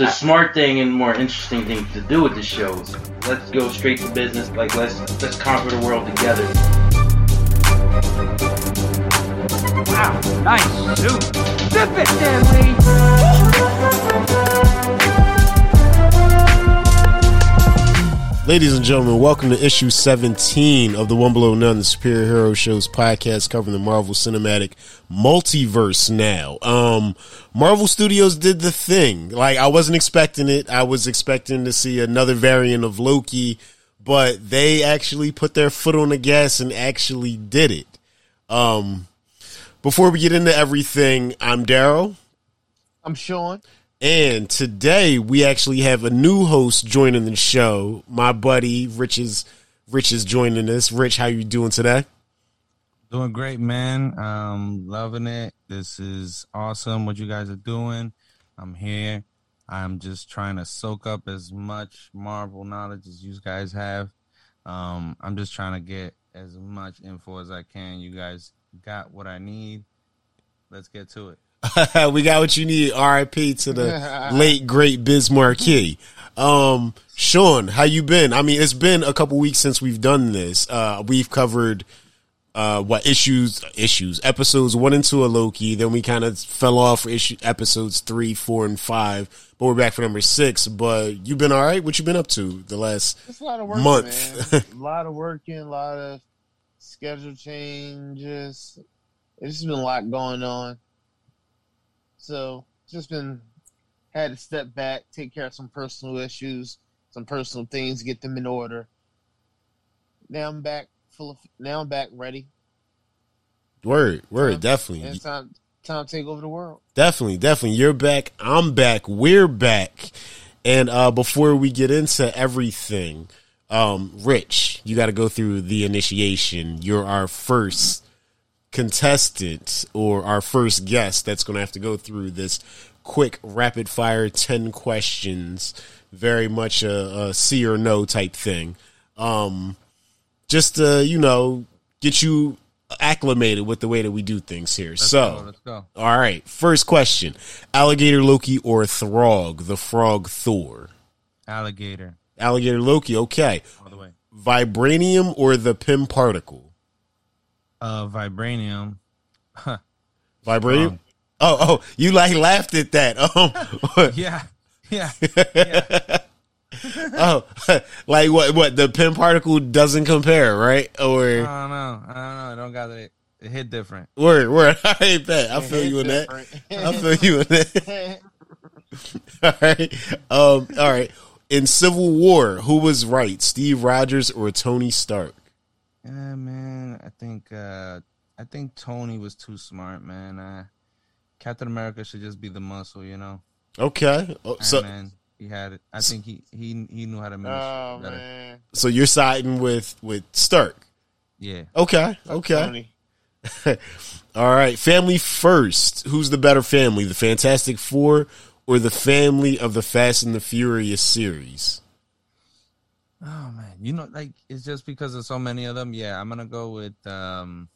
the smart thing and more interesting thing to do with the show is let's go straight to business. Like let's let's conquer the world together. Wow, nice suit. Zip it, Stanley. Ladies and gentlemen, welcome to issue 17 of the One Below None, the Superior Hero Shows podcast covering the Marvel Cinematic Multiverse now. Um, Marvel Studios did the thing. Like, I wasn't expecting it. I was expecting to see another variant of Loki, but they actually put their foot on the gas and actually did it. Um, before we get into everything, I'm Daryl. I'm Sean. And today we actually have a new host joining the show. My buddy Rich is Rich is joining us. Rich, how you doing today? Doing great, man. Um, loving it. This is awesome what you guys are doing. I'm here. I'm just trying to soak up as much Marvel knowledge as you guys have. Um, I'm just trying to get as much info as I can. You guys got what I need. Let's get to it. we got what you need. R.I.P. to the late great Biz Markie. Um, Sean, how you been? I mean, it's been a couple weeks since we've done this. Uh, we've covered uh, what issues, issues, episodes one and two of Loki. Then we kind of fell off for issue episodes three, four, and five. But we're back for number six. But you've been all right? What you been up to the last It's a lot of work, month? a lot of working, a lot of schedule changes. It's just been a lot going on. So just been had to step back, take care of some personal issues, some personal things, get them in order. Now I'm back full of now I'm back ready. word, word, And definitely. it's time time to take over the world. Definitely, definitely. You're back. I'm back. We're back. And uh, before we get into everything, um, Rich, you got to go through the initiation. You're our first contestant or our first guest that's going to have to go through this quick rapid fire 10 questions. Very much a, a see or no type thing. Um, just to, you know, get you acclimated with the way that we do things here. Let's so, go, let's go. all right. First question: Alligator Loki or Throg, the Frog Thor? Alligator Alligator Loki. Okay. all the way. Vibranium or the Pym Particle? Uh, vibranium. Vibranium. Wrong. Oh, oh, you like laughed at that. Um, Yeah, yeah, yeah. oh, like what? What the Pym Particle doesn't compare, right? Or I don't know. I don't know. I don't got it. It hit different. word, word. I hate that. I feel you in that. I feel you in that. All right. Um. All right. In Civil War, who was right, Steve Rogers or Tony Stark? Yeah, man. I think uh I think Tony was too smart, man. Uh Captain America should just be the muscle, you know. Okay. Oh, Iron so, Man, he had it. I think he he he knew how to manage oh better. man. so you're siding with with Stark. Yeah. Okay. Okay. All right. Family first. Who's the better family, the Fantastic Four or the family of the Fast and the Furious series? Oh man, you know, like it's just because of so many of them. Yeah, I'm gonna go with um,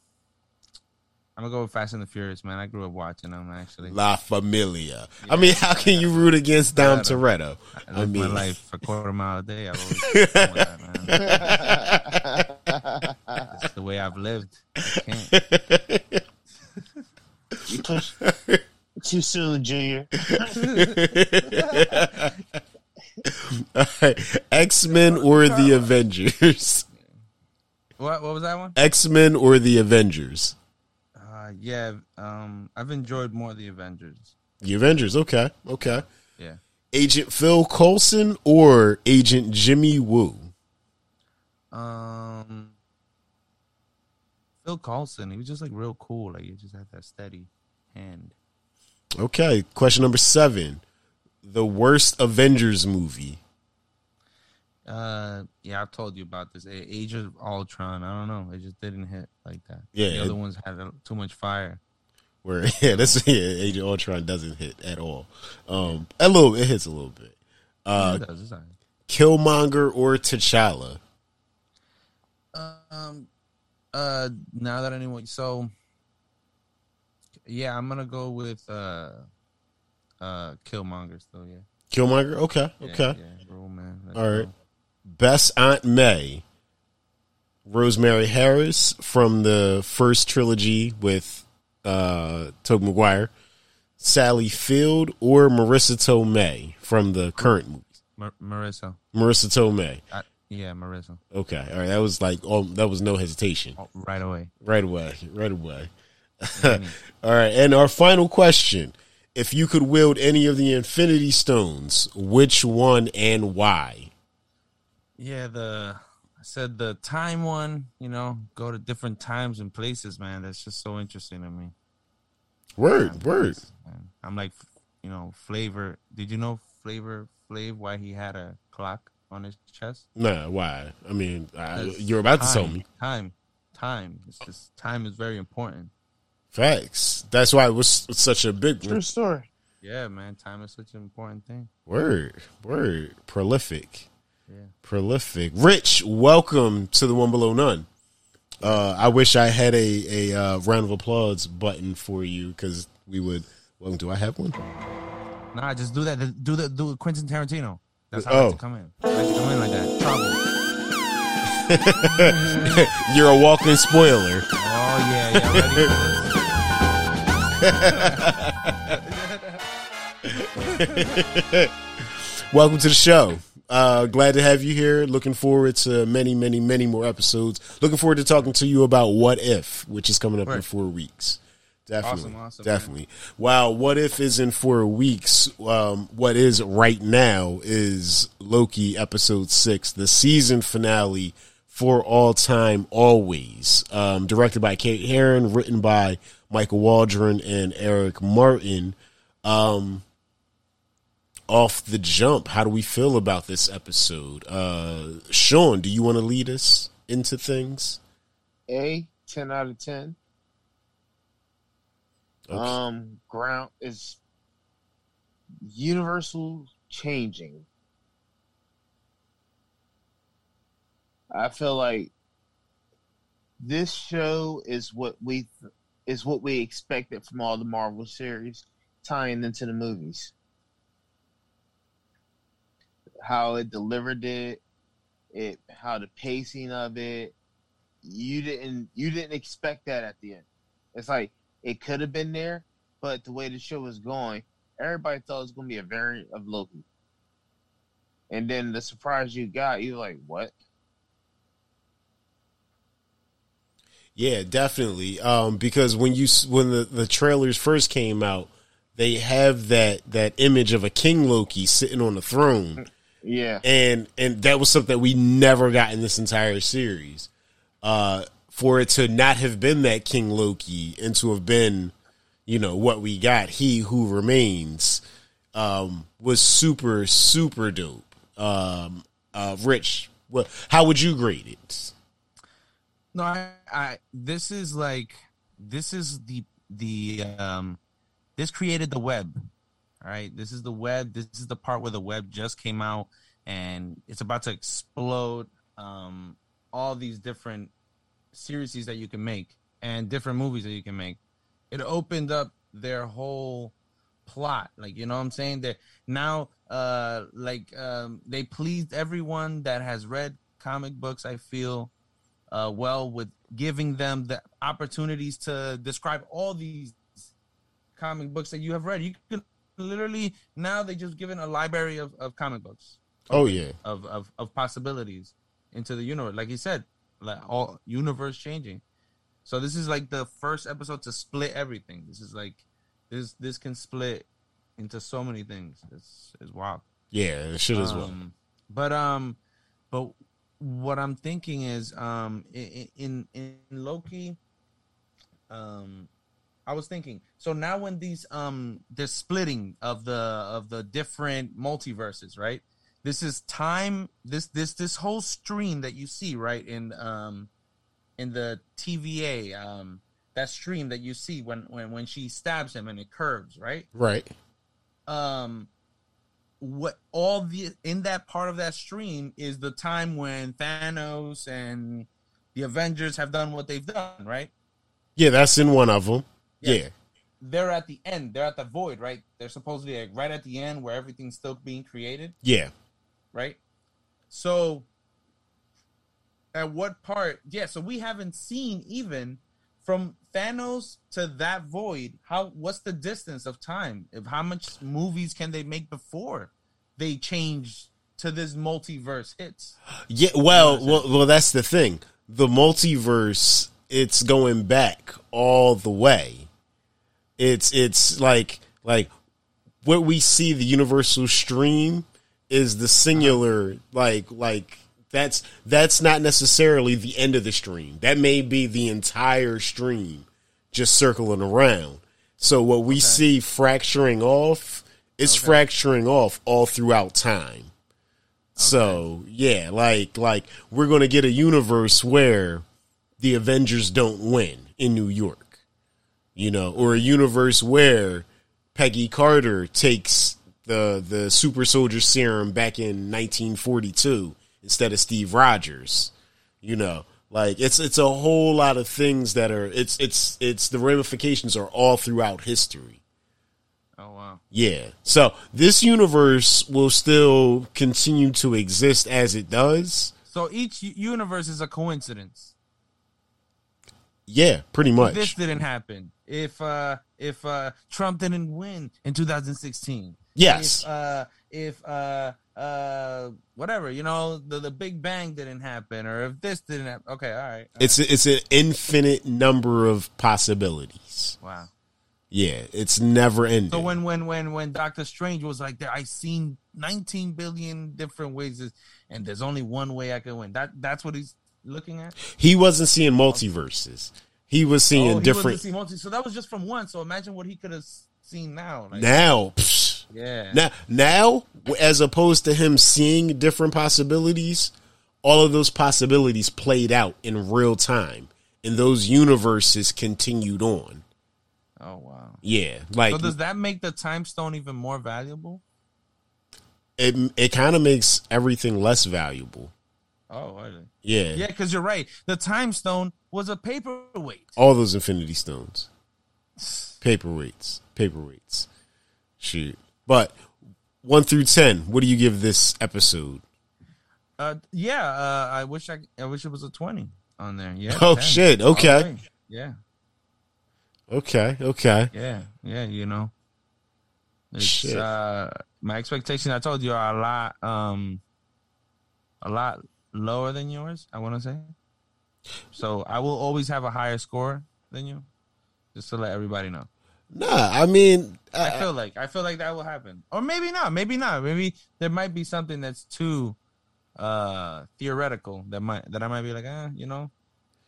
I'm gonna go with Fast and the Furious, man. I grew up watching them actually. La Familia. I mean, how can you root against Dom Yeah. Toretto? I I live mean, my life a quarter mile a day. I've always that, man. It's the way I've lived. I can't. You push too soon, Junior. All right. X Men or the Avengers? What what was that one? X Men or the Avengers? Uh, yeah, um, I've enjoyed more the Avengers. The Avengers. Okay. Okay. Yeah. Agent Phil Coulson or Agent Jimmy Woo? Um, Phil Coulson, he was just like real cool. Like he just had that steady hand. Okay. Question number seven. The worst Avengers movie. Uh, yeah, I've told you about this. Age of Ultron. I don't know. It just didn't hit like that. Yeah, the it- other ones had too much fire. Where yeah, this yeah, Age of Ultron doesn't hit at all. Um, a little, it hits a little bit. Uh, it does. It's. Killmonger or T'Challa? Um, uh, now that i anyone, so yeah, I'm gonna go with uh, uh, Killmonger. Still, yeah. Killmonger. Okay, Yeah, okay. Yeah, Rule Man. Let's All right. go. Best Aunt May. Rosemary Harris from the first trilogy with uh Tobey Maguire. Sally Field or Marisa Tomei from the current movies. Mar- Marisa. Marisa Tomei. I, yeah, Marisa. Okay, all right. That was like oh, that was no hesitation. Oh, right away. Right away. Right away. All right, and our final question: If you could wield any of the Infinity Stones, which one and why? Yeah, the I said the time one. You know, go to different times and places, man. That's just so interesting to me. Word, word. Man. I'm like, you know, Flavor. Did you know Flavor Flav why he had a clock on his chest? Nah, why? I mean, Because you're about to tell me Time, time. It's just time is very important. Facts. That's why it was such a big True story. Yeah, man. Time is such an important thing. word. Word, prolific, Yeah. prolific. Rich, welcome to the One Below None. Uh, I wish I had a a uh, round of applause button for you because we would. Well, do I have one? Nah, just do that. Do the do Quentin Tarantino. That's how I Oh. like to come in. I like to come in like that. Trouble. You're a walking spoiler. Oh yeah, yeah. Ready for this? Welcome to the show. Uh, glad to have you here. Looking forward to many, many, many more episodes. Looking forward to talking to you about What If, which is coming up in four weeks. Definitely, Awesome, awesome, definitely. Wow, What If is in four weeks. Um, what is right now is Loki episode six, the season finale for all time, always. Um, directed by Kate Herron, written by Michael Waldron and Eric Martin. Um, off the jump, how do we feel about this episode? Uh, Sean, do you want to lead us into things? A ten out of ten. Okay. Um, ground is universal changing. I feel like this show is what we is what we expected from all the Marvel series, tying into the movies. How it delivered it, it how the pacing of it, you didn't you didn't expect that at the end. It's like it could have been there, but the way the show was going, everybody thought it was to be a variant of Loki. And then the surprise you got, you're like, what? Yeah, definitely. Um, because when you when the, the trailers first came out, they have that that image of a King Loki sitting on the throne, Yeah. and and that was something that we never got in this entire series. Uh, for it to not have been that King Loki and to have been, you know, what we got, he who remains, um, was super super dope. Um, uh, Rich, well, How would you grade it? No, I, I this is like this is the the um this created the web. All right. This is the web. This is the part where the web just came out and it's about to explode um all these different series that you can make and different movies that you can make. It opened up their whole plot. Like, you know what I'm saying? That now uh like um they pleased everyone that has read comic books, I feel uh, well with giving them the opportunities to describe all these comic books that you have read. You can literally now they just given a library of, of comic books Oh yeah, of, of of possibilities into the universe. Like he said, like all universe changing. So this is like the first episode to split everything. This is like this this can split into so many things. It's it's wild. yeah, it should as well. But um, but what I'm thinking is um in in, in Loki, um, I was thinking so now when these um the splitting of the of the different multiverses, right? This is time. This this this whole stream that you see right in um in the TVA um that stream that you see when when when she stabs him and it curves right Right. um what all the in that part of that stream is the time when Thanos and the Avengers have done what they've done, right? Yeah, that's in one of them. Yeah. Yeah. they're at the end. They're at the void, right? They're supposedly like right at the end where everything's still being created, Yeah. right? So, at what part? Yeah. So we haven't seen even from Thanos to that void. How? What's the distance of time? If how much movies can they make before they change to this multiverse hits? Yeah, well, well, well, that's the thing. The multiverse, it's going back all the way. It's it's like like what we see the universal stream is the singular like like that's that's not necessarily the end of the stream. That may be the entire stream just circling around. So what we see fracturing off is fracturing off all throughout time. So yeah, like like we're gonna get a universe where the Avengers don't win in New York, you know, or a universe where Peggy Carter takes the the super soldier serum back in 1942 instead of Steve Rogers, you know. Like it's it's a whole lot of things that are it's it's it's the ramifications are all throughout history. Oh wow. Yeah. So this universe will still continue to exist as it does. So each universe is a coincidence. Yeah, pretty much. If this didn't happen. If uh if uh Trump didn't win in 2016. Yes. If uh if uh uh whatever, you know, the the Big Bang didn't happen or if this didn't happen. Okay, all right. all It's it's an infinite number of possibilities. wow. Yeah, it's never ending. So when when when when Doctor Strange was like there, I seen 19 billion different ways, and there's only one way I can win. That that's what he's looking at. he wasn't seeing multiverses. He was seeing oh, he different seeing multi- so that was just from one. So imagine what he could have seen now. Like, now. psh, yeah. Now, now, as opposed to him seeing different possibilities, all of those possibilities played out in real time, and those universes continued on. Oh wow. Yeah, like So does that make the time stone even more valuable? it. It kind of makes everything less valuable. Oh, really? Yeah, Yeah, because you're right. The time stone was a paperweight. all those Infinity Stones, paperweights, paperweights. Shoot, but one through ten, what do you give this episode? Uh, yeah. Uh, I wish I I wish it was a twenty on there. Yeah. Oh, 10. shit, okay. way. Yeah. Okay, okay. Yeah, yeah, you know. It's Shit. uh my expectations I told you are a lot um a lot lower than yours, I wanna say. So I will always have a higher score than you. Just to let everybody know. Nah, I mean, I uh, feel like I feel like that will happen. Or maybe not, maybe not. Maybe there might be something that's too uh theoretical that might that I might be like, ah, you know,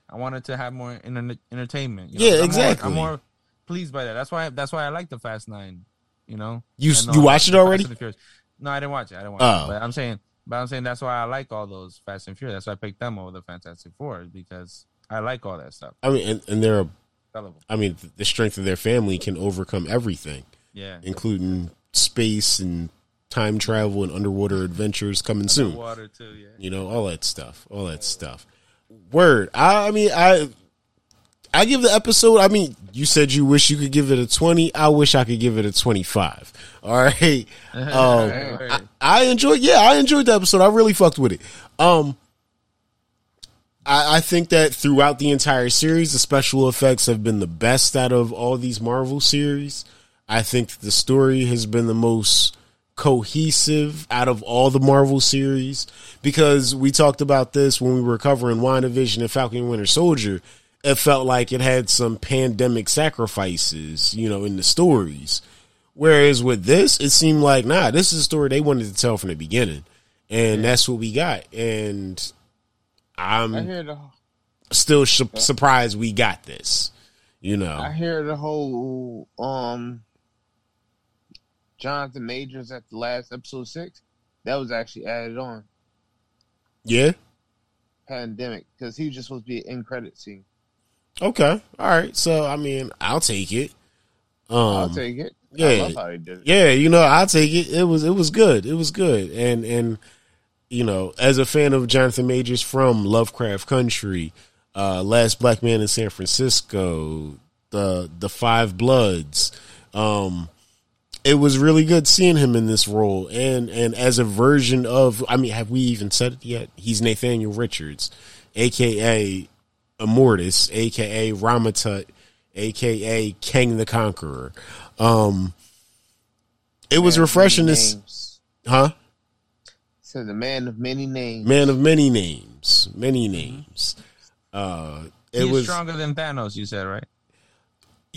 I wanted to have more inter- entertainment. you know? Yeah, I'm more- exactly. I'm more pleased by that. That's why that's why I like the Fast Nine. You know, You- And, you watched it Fast already? and the Furious. No, I didn't watch it. I didn't watch Oh. it. But I'm saying, but I'm saying that's why I like all those Fast and Furious. That's why I picked them over the Fantastic Four because I like all that stuff. I mean, and, and they're, a, I mean, the strength of their family can overcome everything, Yeah. including space and time travel and underwater adventures coming soon. Water too. Yeah. You know, all that stuff, all that stuff. Word. I, I mean, I, I give the episode. I mean, you said you wish you could give it a twenty. I wish I could give it a twenty-five. All right. Um, I, I enjoyed. Yeah, I enjoyed the episode. I really fucked with it. Um, I, I think that throughout the entire series, the special effects have been the best out of all these Marvel series. I think the story has been the most cohesive out of all the Marvel series because we talked about this when we were covering WandaVision and Falcon and Winter Soldier. It felt like it had some pandemic sacrifices, you know, in the stories. Whereas with this, it seemed like, nah, this is a story they wanted to tell from the beginning. And that's what we got. And I'm I hear the still su- surprised we got this. You know, I hear the whole um Jonathan Majors at the last episode six. That was actually added on yeah. pandemic because he was just supposed to be an end credit scene. Okay, all right. So I mean, I'll take it. Um, I'll take it. Yeah. love how he did it. yeah, you know, I'll take it. It was it was good. It was good. And and you know, as a fan of Jonathan Majors from Lovecraft Country, uh, Last Black Man in San Francisco, the the Five Bloods. Um, it was really good seeing him in this role, and and as a version of, I mean, have we even said it yet? He's Nathaniel Richards, aka Immortus, aka Rama-Tut, aka Kang the Conqueror. Um, it was Man refreshing many to, s- names. huh? So the man of many names. Man of many names, many names. Uh, it He's was stronger than Thanos. You said right.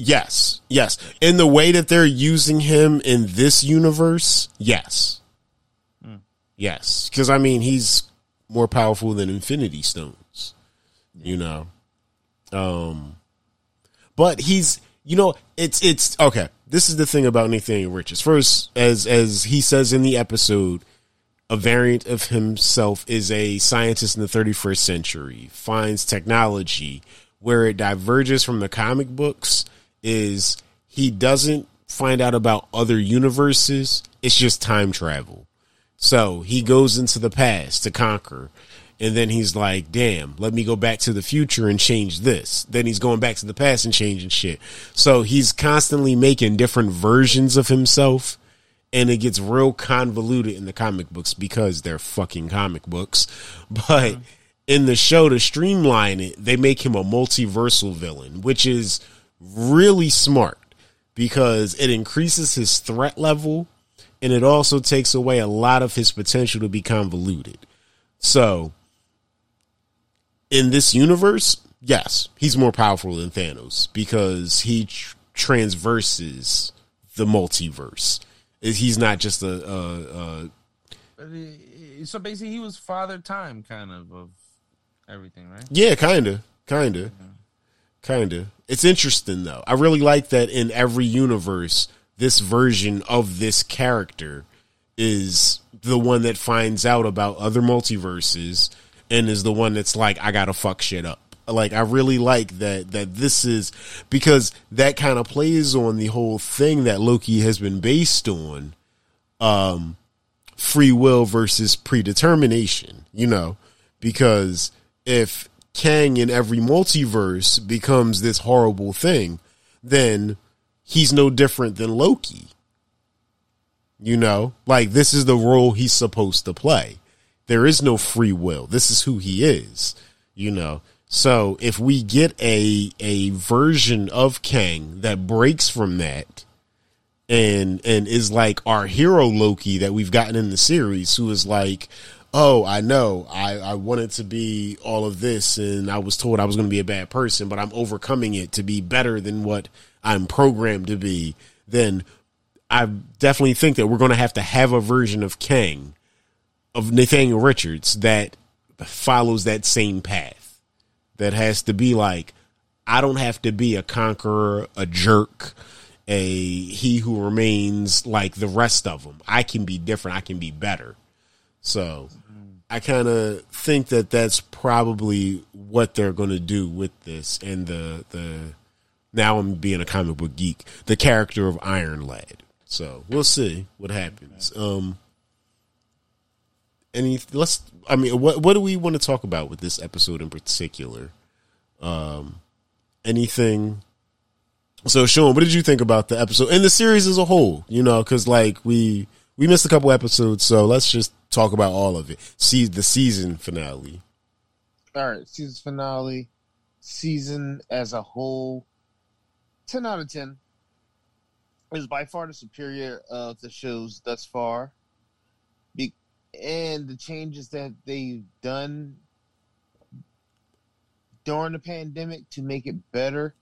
Yes, yes. In the way that they're using him in this universe, yes, yes. Because I mean, he's more powerful than Infinity Stones. You know, um, but he's you know it's it's okay. This is the thing about Nathaniel Richards. First, as as he says in the episode, a variant of himself is a scientist in the 31st century, finds technology where it diverges from the comic books is he doesn't find out about other universes, it's just time travel. So he goes into the past to conquer. And then he's like, damn, let me go back to the future and change this. Then he's going back to the past and changing shit. So he's constantly making different versions of himself and it gets real convoluted in the comic books because they're fucking comic books. But mm-hmm. in the show, to streamline it, they make him a multiversal villain, which is really smart because it increases his threat level and it also takes away a lot of his potential to be convoluted. So, in this universe, yes, he's more powerful than Thanos because he tr- transverses the multiverse. He's not just a, a, a so basically, he was father time kind of of everything, right? Yeah, kind of, kind of, kind of. It's interesting though. I really like that in every universe, this version of this character is the one that finds out about other multiverses and is the one that's like, I gotta fuck shit up. Like I really like that that this is because that kind of plays on the whole thing that Loki has been based on um free will versus predetermination, you know, because if Kang in every multiverse becomes this horrible thing, then he's no different than Loki. You know, like this is the role he's supposed to play. There is no free will. This is who he is, you know. So if we get a a version of Kang that breaks from that, and and is like our hero Loki that we've gotten in the series, who is like, oh, I know, I I wanted to be all of this, and I was told I was going to be a bad person, but I'm overcoming it to be better than what I'm programmed to be. Then I definitely think that we're going to have to have a version of Kang, of Nathaniel Richards that follows that same path. That has to be like, I don't have to be a conqueror, a jerk, a he who remains like the rest of them. I can be different. I can be better. So I kind of think that that's probably what they're going to do with this. And the the now I'm being a comic book geek, the character of Iron Lad. So we'll see what happens. Um, any let's I mean, what what do we want to talk about with this episode in particular? Um, anything? So, Sean, what did you think about the episode and the series as a whole? You know, because like we we missed a couple episodes, so let's just talk about all of it. See the season finale. All right, season finale, season as a whole, ten out of ten. Is by far the superior of the shows thus far. Be- and the changes that they've done during the pandemic to make it better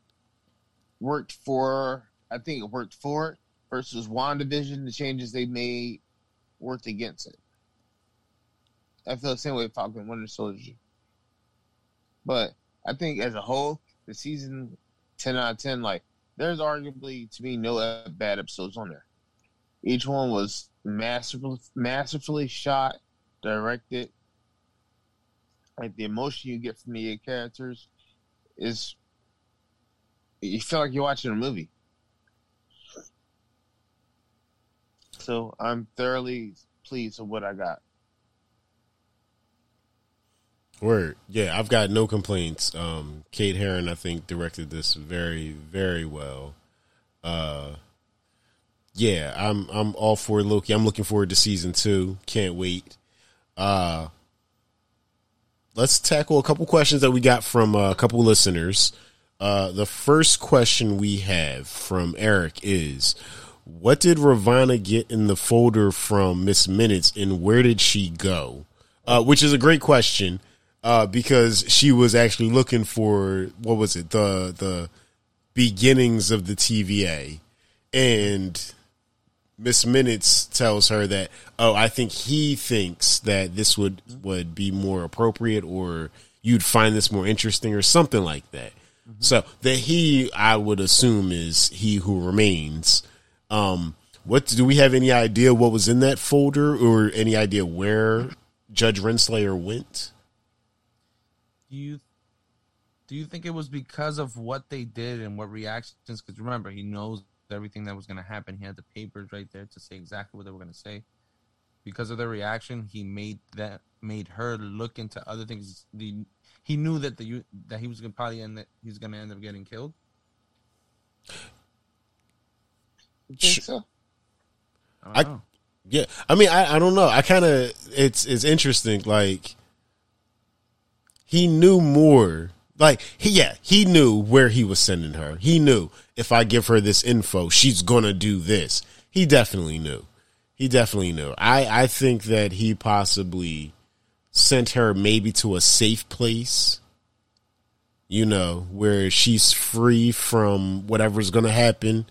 worked for. I think it worked for it versus WandaVision. The changes they made worked against it. I feel the same way Falcon Winter Soldier. But I think as a whole, the season ten out of ten, like there's arguably to me no bad episodes on there. Each one was masterful, masterfully shot, directed. Like the emotion you get from the characters is, you feel like you're watching a movie. So I'm thoroughly pleased with what I got. Word. Yeah, I've got no complaints. Um, Kate Herron, I think, directed this very, very well. Uh, yeah, I'm I'm all for Loki. I'm looking forward to season two. Can't wait. Uh, let's tackle a couple questions that we got from uh, a couple listeners. Uh, the first question we have from Eric is, "What did Ravonna get in the folder from Miss Minutes, and where did she go?" Uh, which is a great question uh, because she was actually looking for what was it the the beginnings of the TVA, and Miss Minutes tells her that oh I think he thinks that this would would be more appropriate or you'd find this more interesting or something like that. So the he I would assume is he who remains. Um, what do we have any idea what was in that folder or any idea where Judge Renslayer went? Do you do you think it was because of what they did and what reactions? Because remember, he knows everything that was going to happen. He had the papers right there to say exactly what they were going to say. Because of their reaction, he made that made her look into other things. The he knew that the that he was going to probably end that he was going to end up getting killed. You think so? I don't I- know. Yeah, I mean, I, I don't know. I kind of it's it's interesting. Like he knew more. Like he yeah he knew where he was sending her. He knew if I give her this info, she's gonna do this. He definitely knew. He definitely knew. I I think that he possibly sent her maybe to a safe place. You know where she's free from whatever's gonna happen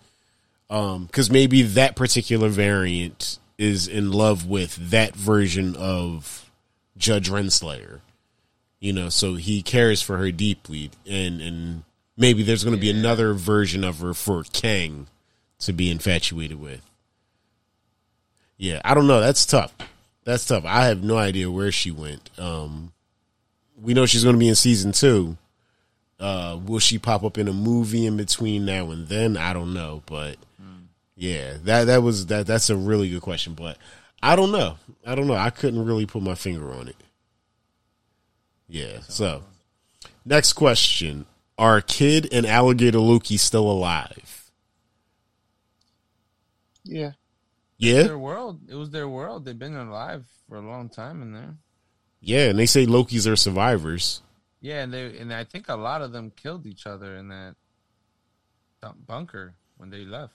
because maybe that particular variant is in love with that version of Judge Renslayer. You know, so he cares for her deeply, and and maybe there's going to be another version of her for Kang to be infatuated with. Yeah, I don't know. That's tough. That's tough. I have no idea where she went. Um, we know she's going to be in season two. Uh, will she pop up in a movie in between now and then? I don't know, but yeah, that that was that. That's a really good question, but I don't know. I don't know. I couldn't really put my finger on it. Yeah. So, next question: Are Kid and Alligator Loki still alive? Yeah. Yeah, Their world. It was their world. They've been alive for a long time in there. yeah. And they say Loki's are survivors. Yeah, and they and I think a lot of them killed each other in that bunker when they left.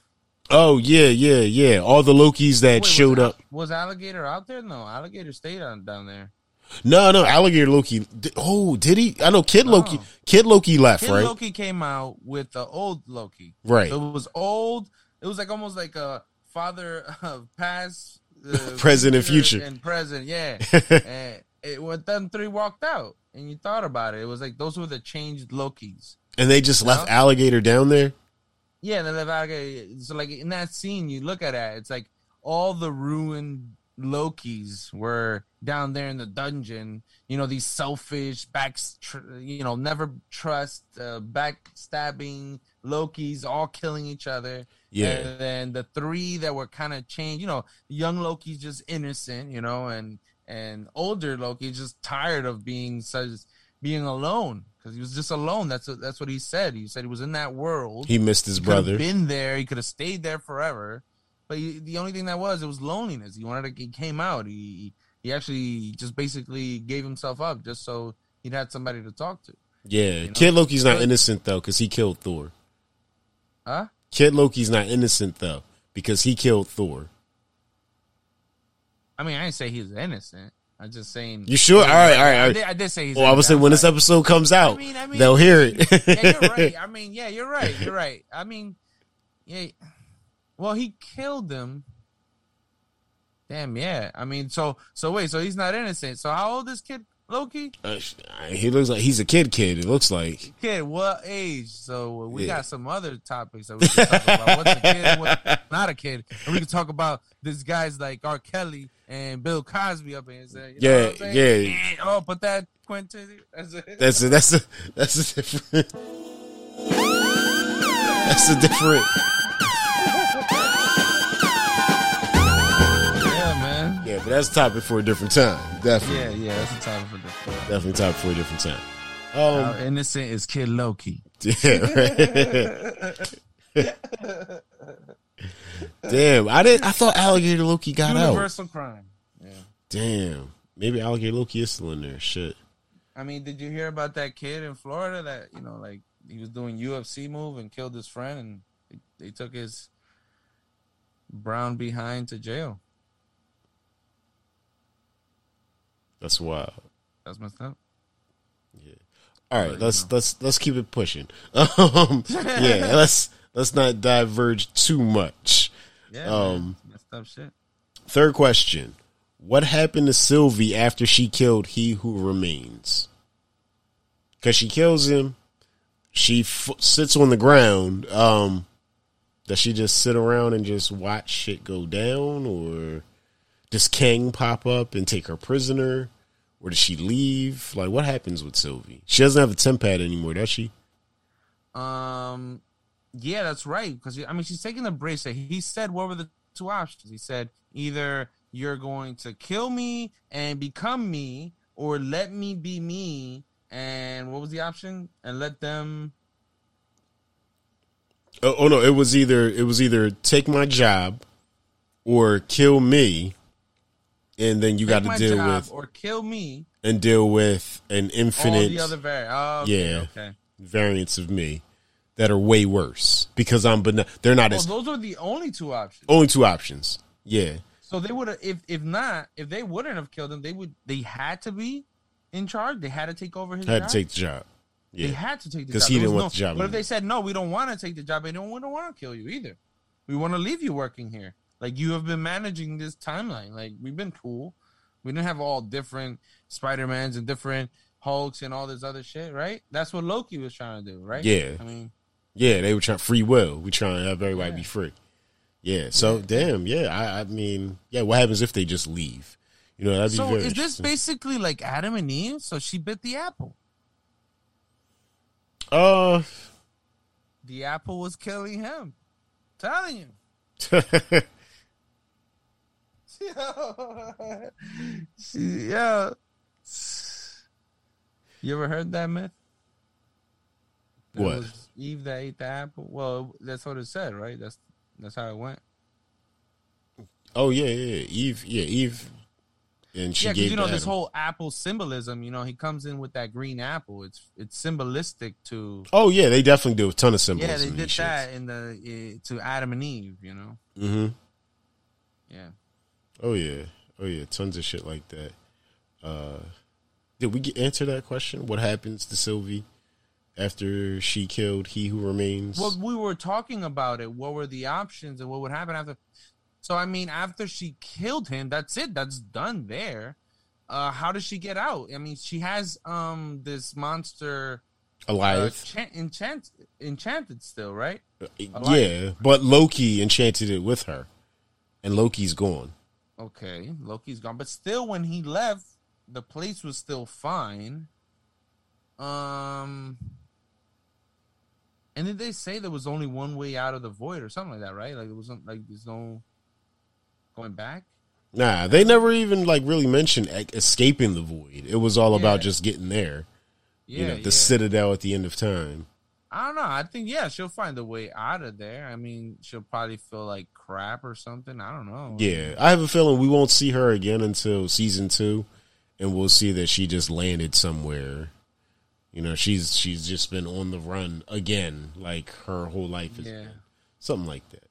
Oh yeah, yeah, yeah. All the Lokis that Wait, showed Al- up. Was Alligator out there? No, Alligator stayed on, down there. No, no. Alligator Loki. Oh, did he? I know. Kid No. Loki. Kid Loki left, Kid right? Loki came out with the old Loki. Right. So it was old. It was like almost like a father of past, uh, Present and future. and present. Yeah. and it, when them three walked out, and you thought about it, it was like those were the changed Lokis. and they just left No. Alligator down there. Yeah, the Alligator. So like in that scene, you look at it, it's like all the ruined Lokis were down there in the dungeon. You know, these selfish, back, you know, never trust, uh, backstabbing Lokis, all killing each other. Yeah. And then the three that were kind of changed. You know, young Loki's just innocent. You know, and and older Loki just tired of being such being alone because he was just alone. That's what, that's what he said. He said he was in that world. He missed his He brother. been there. He could have stayed there forever. But he, the only thing that was, it was loneliness. He wanted to. He came out. He he actually just basically gave himself up just so he'd had somebody to talk to. Yeah, know? Kid Loki's not innocent though because he killed Thor. Huh? Kid Loki's not innocent though because he killed Thor. I mean, I didn't say he was innocent. I'm just saying. You sure? All right, all right, all I did, I did say he's. Well, I would say when this episode comes out, I mean, I mean, they'll hear it. yeah, you're right. I mean, yeah, you're right. You're right. I mean, yeah. Well, he killed them. Damn, yeah. I mean, so so wait, so he's not innocent. So how old is kid Loki? Uh, he looks like he's a kid. Kid. It looks like. Kid, what age? So we Yeah. got some other topics that we can talk about. What's a kid? What's not a kid? And we can talk about these guys like R. Kelly and Bill Cosby up in. You know Yeah, what I'm saying? yeah. Oh, put that Quentin. That's it. That's a that's a that's a different. That's a different. That's a topic for a different time. Definitely, Yeah, yeah, that's a topic for different. definitely topic for a different time. Um, How innocent is Kid Loki? yeah, right. Damn, I didn't. I thought Alligator Loki got out. Universal crime. Yeah. Damn, maybe Alligator Loki is still in there. Shit. I mean, did you hear about that kid in Florida that you know, like he was doing UFC move and killed his friend, and they, they took his brown behind to jail. That's wild. That's messed up. Yeah. All right, let's let's let's keep it pushing. Um, yeah, let's let's not diverge too much. Yeah, Um, messed up shit. Third question: What happened to Sylvie after she killed He Who Remains? Because she kills him, she f- sits on the ground. Um, does she just sit around and just watch shit go down, or does Kang pop up and take her prisoner, or does she leave? Like, what happens with Sylvie? She doesn't have a TemPad anymore, does she? Um, yeah, that's right. Because I mean, she's taking the bracelet. He said, "What were the two options?" He said, "Either you're going to kill me and become me, or let me be me." And what was the option? And let them. Oh, oh no, it was either it was either take my job or kill me, and then you got to deal with or kill me. and deal with an All infinite the other vari- oh, okay, Yeah. Okay. variants of me that are way worse because I'm but they're not Well, as those are the only two options. only two options. Yeah, So they would have, if if not, if they wouldn't have killed him, they would. They had to be in charge. They had to take over his had job. to take the job. They had to take the job. Because he didn't want the job But if they said no, we don't want to take the job. We don't, we don't want to kill you either. We want to leave you working here. Like you have been managing this timeline. Like we've been cool. We didn't have all different Spider Mans and different Hulks and all this other shit, right? That's what Loki was trying to do, right? Yeah. I mean, yeah, they were trying free will. We trying to have everybody Yeah. be free. Yeah, so damn, yeah. I, I mean, yeah. What happens if they just leave? You know, that'd be so is this basically like Adam and Eve? So she bit the apple. Uh, The apple was killing him. telling you. yeah. You ever heard that myth? That What? Was Eve that ate the apple. Well, that's what it said, right? That's that's how it went. oh yeah, yeah, yeah. Eve, yeah, Eve, and she yeah, gave because you know this Adam. whole apple symbolism. You know, he comes in with that green apple. It's it's symbolistic to. Oh yeah, they definitely do a ton of symbolism. Yeah, they did that in the uh, to Adam and Eve. You know. Mm-hmm. Yeah. Oh yeah, oh yeah, tons of shit like that. Uh, did we get, answer that question? What happens to Sylvie after she killed he who remains? Well, we were talking about it. What were the options and what would happen after? So, I mean, after she killed him, that's it. That's done there. Uh, how does she get out? I mean, she has um this monster uh, Alive? chan- enchant enchanted still, right? yeah, but Loki enchanted it with her, and Loki's gone. Okay, Loki's gone, but still, when he left, the place was still fine. Um, and did they say there was only one way out of the void or something like that, right? Like it wasn't like there's no going back. Nah, they never even like really mentioned escaping the void. It was all about just getting there. Yeah, you know, the yeah. citadel at the end of time. I don't know. I think yeah, she'll find a way out of there. I mean, she'll probably feel like crap or something. I don't know. Yeah, I have a feeling we won't see her again until season two, and we'll see that she just landed somewhere. You know, she's she's just been on the run again, like her whole life is Yeah. something like that.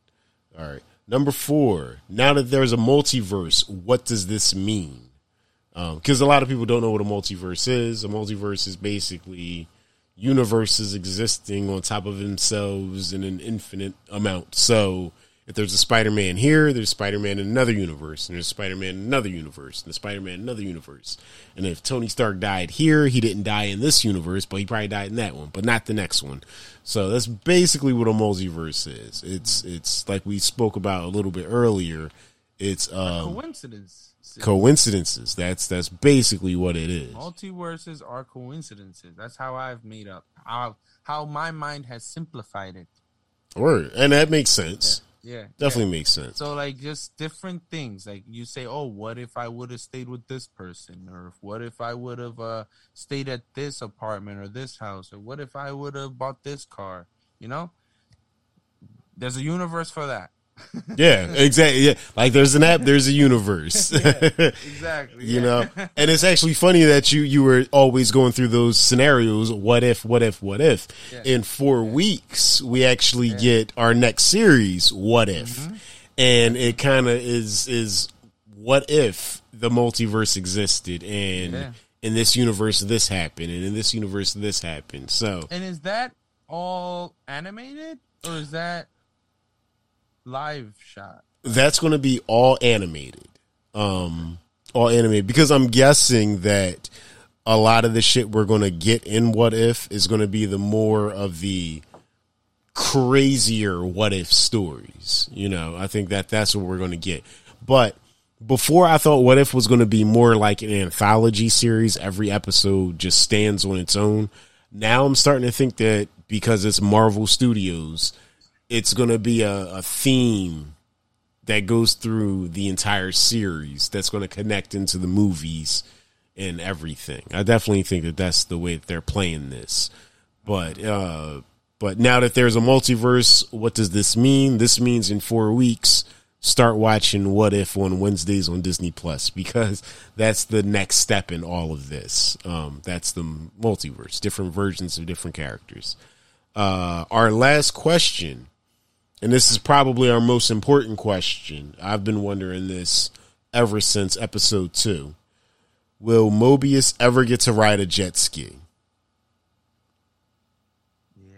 All right, number four. Now that there's a multiverse, what does this mean? Um, because a lot of people don't know what a multiverse is. A multiverse is basically universes existing on top of themselves in an infinite amount. So if there's a Spider-Man here, there's Spider-Man in another universe, and there's Spider-Man in another universe, and there's Spider-Man in another universe. And if Tony Stark died here, he didn't die in this universe, but he probably died in that one, but not the next one. So that's basically what a multiverse is. It's it's like we spoke about a little bit earlier. It's um, Coincidence. Coincidences. That's that's basically what it is. Multiverses are coincidences. That's how I've made up how how my mind has simplified it. Word, and that makes sense. yeah, Definitely yeah. makes sense. So like just different things. Like you say, oh, what if I would have stayed with this person, or what if I would have uh, stayed at this apartment or this house, or what if I would have bought this car? You know, there's a universe for that. Yeah, exactly. Yeah, like there's an app, there's a universe. Exactly. you know, and it's actually funny that you you were always going through those scenarios. What if? What if? What if? Yeah. In four weeks, we actually get our next series. What if? Mm-hmm. And it kind of is is what if the multiverse existed and. Yeah. In this universe, this happened, and in this universe, this happened. So And is that all animated, or is that live shot? that's going to be all animated. Um all animated. Because i'm guessing that a lot of the shit we're going to get in what if is going to be the more of the crazier what if stories you know? I think that that's what we're going to get. But before i thought what if was going to be more like an anthology series every episode just stands on its own. Now i'm starting to think that because it's marvel studios it's going to be a, a theme that goes through the entire series that's going to connect into the movies and everything. I definitely think that that's the way that they're playing this. But uh but now that there's a multiverse, what does this mean? This means in 4 weeks start watching What If on Wednesdays on Disney Plus because that's the next step in all of this. Um that's the multiverse, different versions of different characters. Uh our last question and this is probably our most important question. I've been wondering this ever since episode two. Will Mobius ever get to ride a jet ski? Yeah,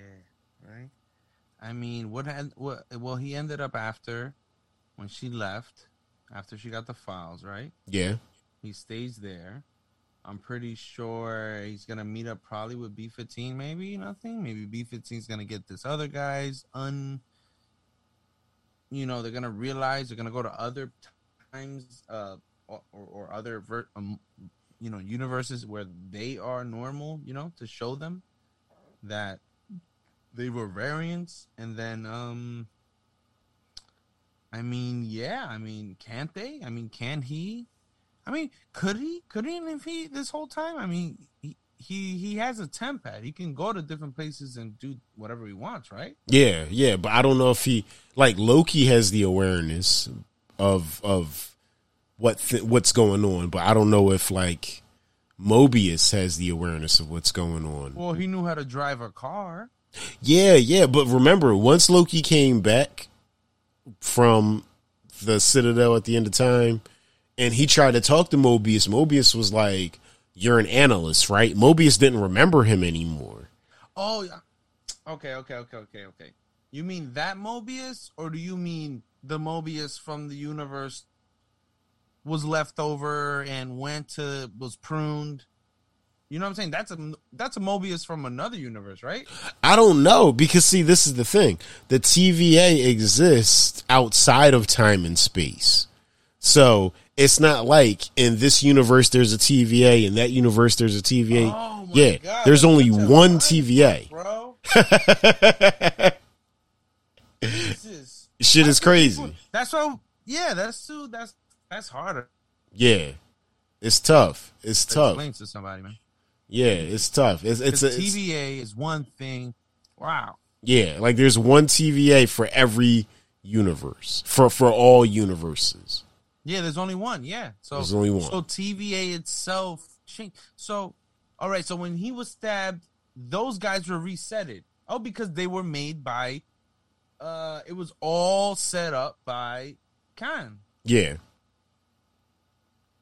right. I mean, what what? Well, he ended up after when she left, after she got the files, right? Yeah. He stays there. I'm pretty sure he's gonna meet up probably with B15, maybe nothing. Maybe B15 is gonna get this other guy's un. You know, they're gonna realize they're gonna go to other times, uh, or, or, other, ver- um, you know, universes where they are normal. You know, to show them that they were variants, and then, um, I mean, yeah, I mean, can't they? I mean, can he? I mean, could he? Could he? If he this whole time, I mean, he he, he has a TemPad. He can go to different places and do whatever he wants, right? Yeah, yeah, but I don't know if he like Loki has the awareness of of what th- what's going on, but I don't know if like Mobius has the awareness of what's going on. Well, he knew how to drive a car. Yeah, yeah, but remember, once Loki came back from the Citadel at the end of time, and he tried to talk to Mobius, Mobius was like, "You're an analyst, right?" Mobius didn't remember him anymore. Oh, yeah. Okay, okay, okay, okay, okay. You mean that Mobius, or do you mean the Mobius from the universe was left over and went to was pruned? You know what I'm saying? That's a that's a Mobius from another universe, right? I don't know because see, this is the thing: the TVA exists outside of time and space, so it's not like in this universe there's a TVA, in that universe there's a TVA. Oh yeah, God, there's only one TVA. bro. Jesus. Shit is crazy. That's what. Yeah, that's too. That's that's harder. Yeah, it's tough. It's to tough. Explain to somebody, man. Yeah, it's tough. It's it's, a, it's TVA is one thing. Wow. yeah, like there's one TVA for every universe for for all universes. Yeah, there's only one. Yeah. So There's only one. So TVA itself changed. So, all right. So when he was stabbed, those guys were resetted. Oh, because they were made by. Uh, it was all set up by Kang. Yeah,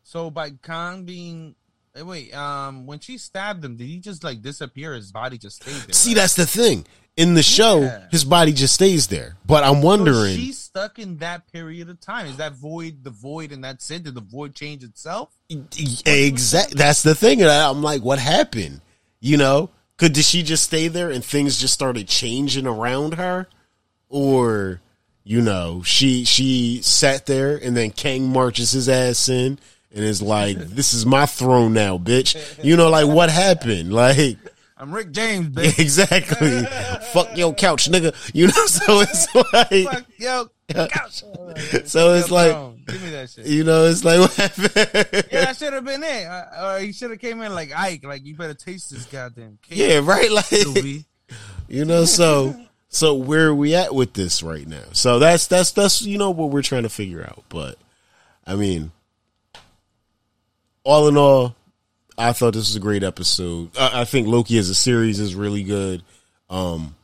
So by Kang being. Eh, Wait, um, when she stabbed him, did he just like disappear? His body just stayed there. see right? that's the thing. In the show, Yeah. his body just stays there. But I'm So wondering. she's stuck in that period of time. Is that void the void, and that's it? Did the void change itself? Exactly. That's the thing. And I'm like, what happened? You know, could did she just stay there and things just started changing around her, or you know, she she sat there and then Kang marches his ass in and it's like, "This is my throne now, bitch." You know, like what happened? Like, I'm Rick James, bitch. exactly. Fuck your couch, nigga. You know, so it's like, Fuck yo, couch. so it's like, give me that shit. you know, it's like, what happened? Yeah, that should have been. Uh, or he should have came in like Ike, like you better taste this goddamn cake. yeah, right. Like, you know, so, so where are we at with this right now? So that's, that's, that's, you know, what we're trying to figure out. But I mean, all in all, I thought this was a great episode. I, I think Loki as a series is really good. Um,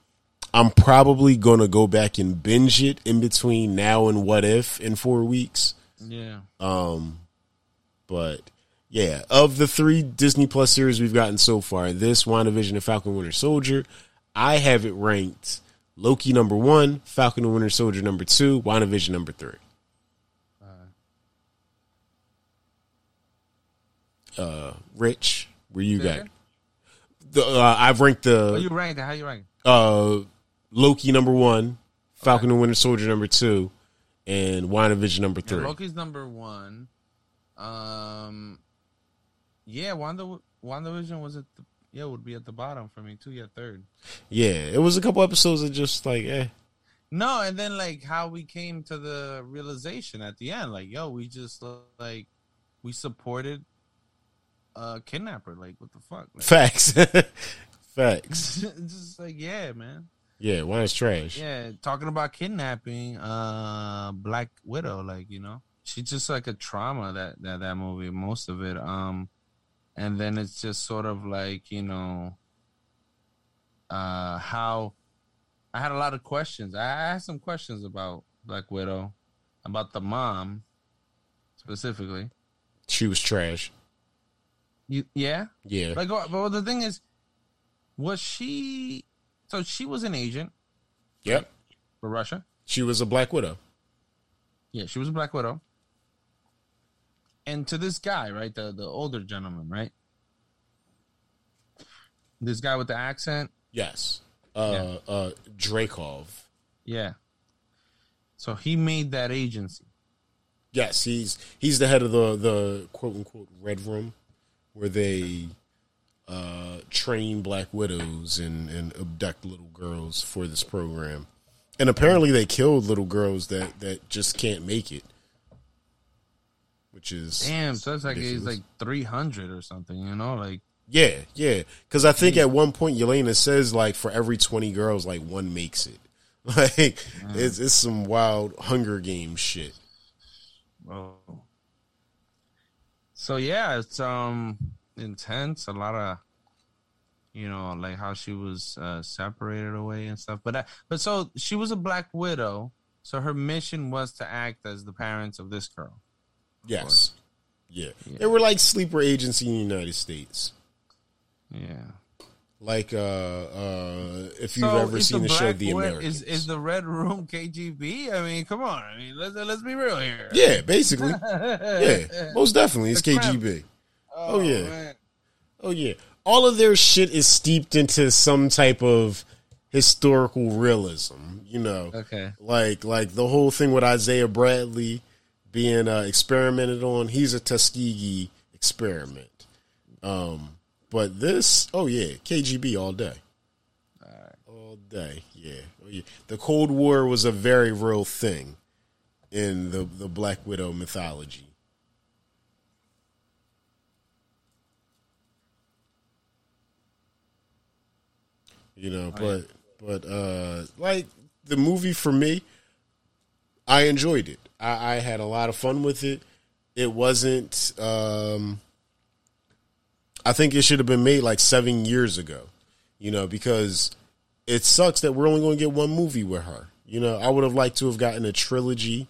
I'm probably gonna go back and binge it in between now and What If in four weeks. Yeah. Um, but yeah, of the three Disney Plus series we've gotten so far, this WandaVision and Falcon Winter Soldier, I have it ranked Loki number one, Falcon and Winter Soldier number two, WandaVision number three. Uh, Rich, where you got? The, uh, I've ranked the you ranked? How you ranked? uh, Loki number one, Falcon and Winter Soldier number two, and WandaVision number Yeah, three. Loki's number one. Um, yeah, Wanda WandaVision was at the yeah would be at the bottom for me too. Yeah, third. Yeah, it was a couple episodes of just like, eh. No, and then like how we came to the realization at the end, like yo, we just like we supported kidnapper. Like what the fuck? Like, Facts. Facts. just like yeah, man. Yeah, wine's trash. Yeah, talking about kidnapping, uh, Black Widow, like you know, she's just like a trauma that that that movie, most of it. Um, and then it's just sort of like you know, uh, how I had a lot of questions. I asked some questions about Black Widow, about the mom specifically. She was trash. You, yeah, Yeah. like, but the thing is, was she? So she was an agent Yep. for Russia. She was a Black Widow. Yeah, she was a Black Widow. And to this guy, right, the the older gentleman, right, this guy with the accent, Yes. Uh uh Dreykov. yeah. So he made that agency. Yes, he's he's the head of the the quote unquote red room where they uh train black widows and and abduct little girls for this program. And apparently they killed little girls that that just can't make it. Which is Damn, so that's like it's like three hundred or something, you know, like Yeah, yeah. Because I think at one point Yelena says like for every twenty girls, like one makes it. Like it's it's some wild Hunger Games shit. oh. So yeah, it's um intense. A lot of you know, like how she was uh, separated away and stuff. But uh, but so she was a Black Widow. So her mission was to act as the parents of this girl. Yes. Yeah. Yeah. They were like sleeper agents in the United States. Yeah. Like uh uh if you've So ever seen the, show The Americans. Is is the Red Room KGB? I mean, come on. I mean, let's let's be real here. yeah, basically. Yeah. Most definitely it's The. KGB. Oh, yeah. man. Oh yeah. All of their shit is steeped into some type of historical realism, you know. Okay. Like like the whole thing with Isaiah Bradley being uh, experimented on. He's a Tuskegee experiment. Um, but this, oh yeah, KGB all day, all day. Yeah. Oh, yeah. The Cold War was a very real thing in the the Black Widow mythology. You know, but but uh like the movie for me, I enjoyed it. I, I had a lot of fun with it. It wasn't um I think it should have been made like seven years ago. You know, because it sucks that we're only gonna get one movie with her. You know, I would have liked to have gotten a trilogy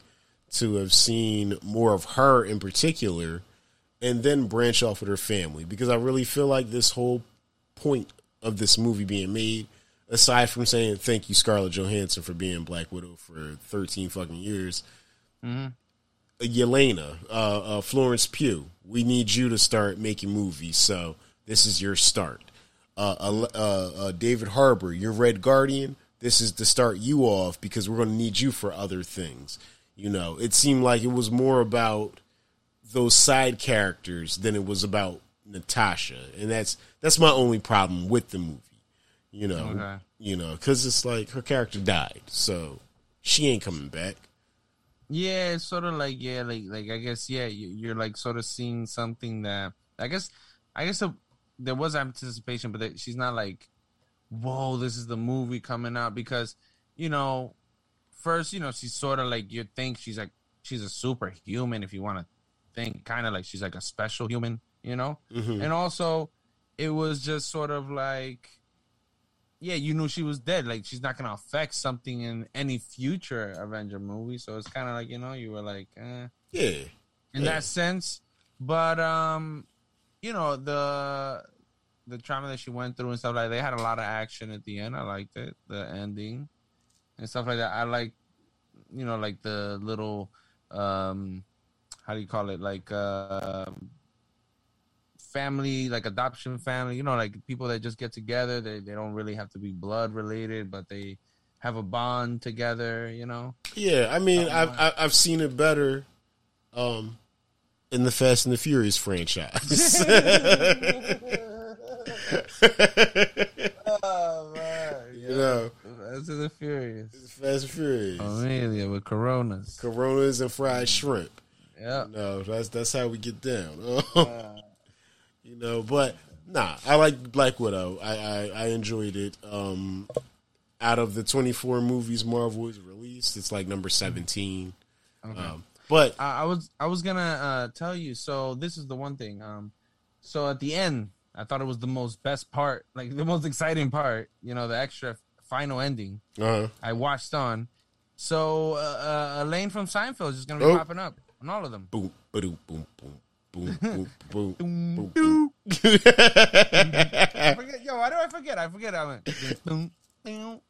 to have seen more of her in particular and then branch off with her family because I really feel like this whole point of this movie being made, aside from saying thank you Scarlett Johansson for being Black Widow for thirteen fucking years, Yelena, uh, uh, Florence Pugh, we need you to start making movies. So this is your start. Uh, uh, uh, uh, David Harbour, your Red Guardian. This is to start you off because we're going to need you for other things. You know, it seemed like it was more about those side characters than it was about Natasha, and that's that's my only problem with the movie. You know, Okay. you know, because it's like her character died, so she ain't coming back. Yeah, it's sort of like yeah, like like I guess yeah, you, you're like sort of seeing something that I guess I guess the, there was anticipation, but that she's not like, whoa, this is the movie coming out because you know, first you know she's sort of like you think she's like she's a superhuman if you want to think kind of like she's like a special human, you know, Mhm. and also it was just sort of like yeah, you knew she was dead. Like she's not gonna affect something in any future Avenger movie. So it's kind of like you know you were like eh, Yeah, in Yeah. that sense. But um, you know the the trauma that she went through and stuff like they had a lot of action at the end. I liked it, the ending and stuff like that. I like you know like the little um how do you call it like um family like adoption family you know like people that just get together they, they don't really have to be blood related but they have a bond together you know yeah. I mean, I've like- I- I've seen it better, um, in the Fast and the Furious franchise. oh man you know, Fast and the Furious Fast and Furious, Amelia with Coronas Coronas and fried shrimp. yeah No, that's that's how we get down. You know, but nah, I like Black Widow. I I, I enjoyed it. Um, out of the twenty four movies Marvel has released, it's like number seventeen. Okay. Um, but I, I was I was gonna uh, tell you. So this is the one thing. Um, so at the end, I thought it was the most best part, like the most exciting part. You know, the extra final ending. uh, I watched on. So uh, uh, Elaine from Seinfeld is just gonna be Oh. popping up on all of them. boom, boom, boom, boom, boom, boom, boom, Boom, boom. I forget, yo, why do I forget? I forget. I went. Boom, boom,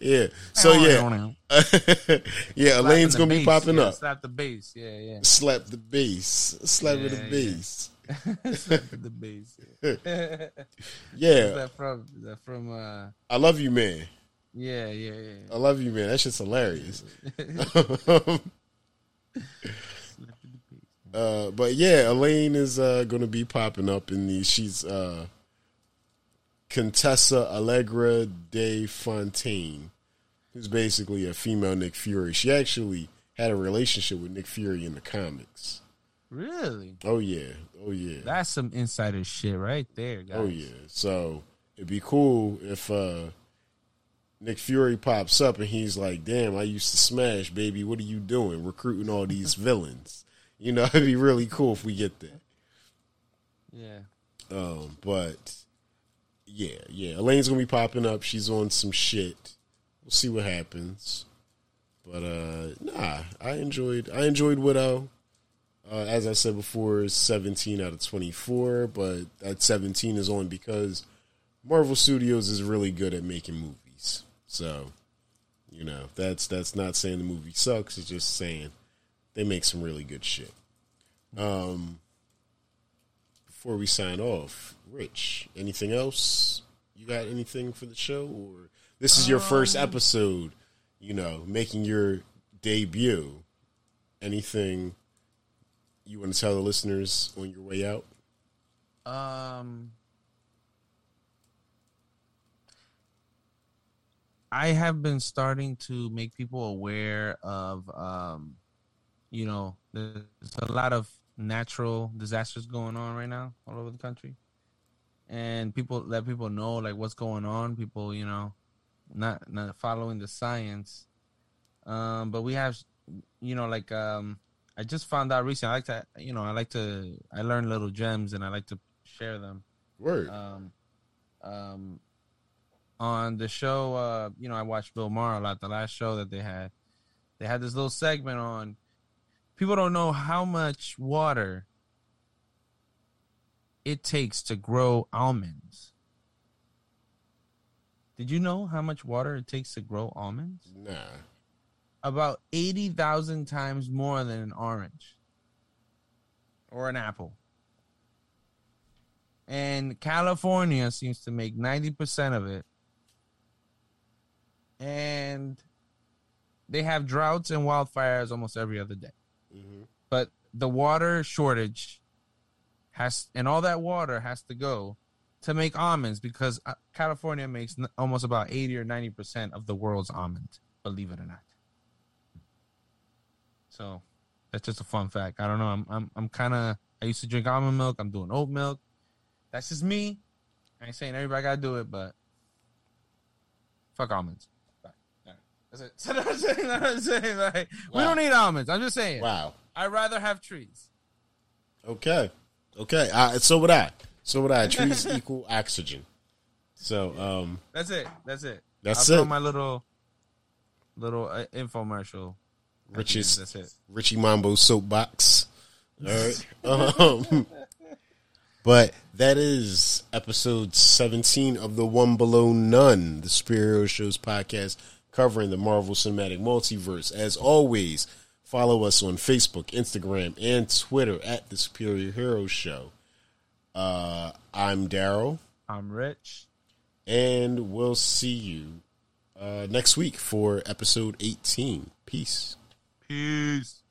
yeah. So yeah, yeah. Elaine's gonna be bass, popping yeah, up. Slap the bass. Yeah, yeah. Slap the bass. Slap Yeah, the bass. slap the bass. Yeah. Yeah, that from? Is that from? Uh, I love you, man. yeah, yeah, yeah. I love you, man. That shit's hilarious. Uh, but yeah, Elaine is uh, going to be popping up in these. She's uh, Contessa Allegra de Fontaine, who's basically a female Nick Fury. She actually had a relationship with Nick Fury in the comics. Really? Oh yeah, oh yeah, That's some insider shit right there, guys. oh yeah. So it'd be cool if uh, Nick Fury pops up and he's like, "Damn, I used to smash, baby. What are you doing, recruiting all these villains?" You know, it'd be really cool if we get that. Yeah. Um, but yeah, yeah, Elaine's gonna be popping up. She's on some shit. We'll see what happens. But uh, nah, I enjoyed. I enjoyed Widow. Uh, as I said before, it's 17 out of 24, but that 17 is only because Marvel Studios is really good at making movies. So, you know, that's that's not saying the movie sucks. It's just saying they make some really good shit. Um, before we sign off, Rich, anything else? You got anything for the show, or this is your first episode? You know, making your debut. Anything you want to tell the listeners on your way out? Um, I have been starting to make people aware of, um, you know, there's a lot of natural disasters going on right now all over the country, and people let people know like what's going on. People, you know, not not following the science. Um, but we have, you know, like um, I just found out recently. I like to, you know, I like to, I learn little gems and I like to share them. Word. Um, um, on the show, uh, you know, I watched Bill Maher a lot. The last show that they had, they had this little segment on. People don't know how much water it takes to grow almonds. Did you know how much water it takes to grow almonds? nah. about 80,000 times more than an orange or an apple. And California seems to make 90% of it. And they have droughts and wildfires almost every other day. hmm But the water shortage has, and all that water has to go to make almonds because uh, California makes almost about 80 or 90% of the world's almonds, believe it or not. So that's just a fun fact. I don't know. I'm I'm I'm kind of I used to drink almond milk. I'm doing oat milk. That's just me. I ain't saying everybody gotta do it, but fuck almonds. Bye. All right. That's it. So that's it. That's it. Like, We don't need almonds. I'm just saying. Wow. I'd rather have trees. Okay. Okay. Uh, so would I. So would I. Trees equal oxygen. So um, That's it. That's it. That's I'll throw it. my little little uh, infomercial. Rich's That's it. Richie Mambo soapbox. All right. um, but that is episode 17 of the One Below None, the Superhero Shows podcast covering the Marvel Cinematic Multiverse. As always, follow us on Facebook, Instagram, and Twitter at the Superior Hero Show. Uh, I'm Daryl, I'm rich. and we'll see you uh, next week for episode 18. Peace. Peace.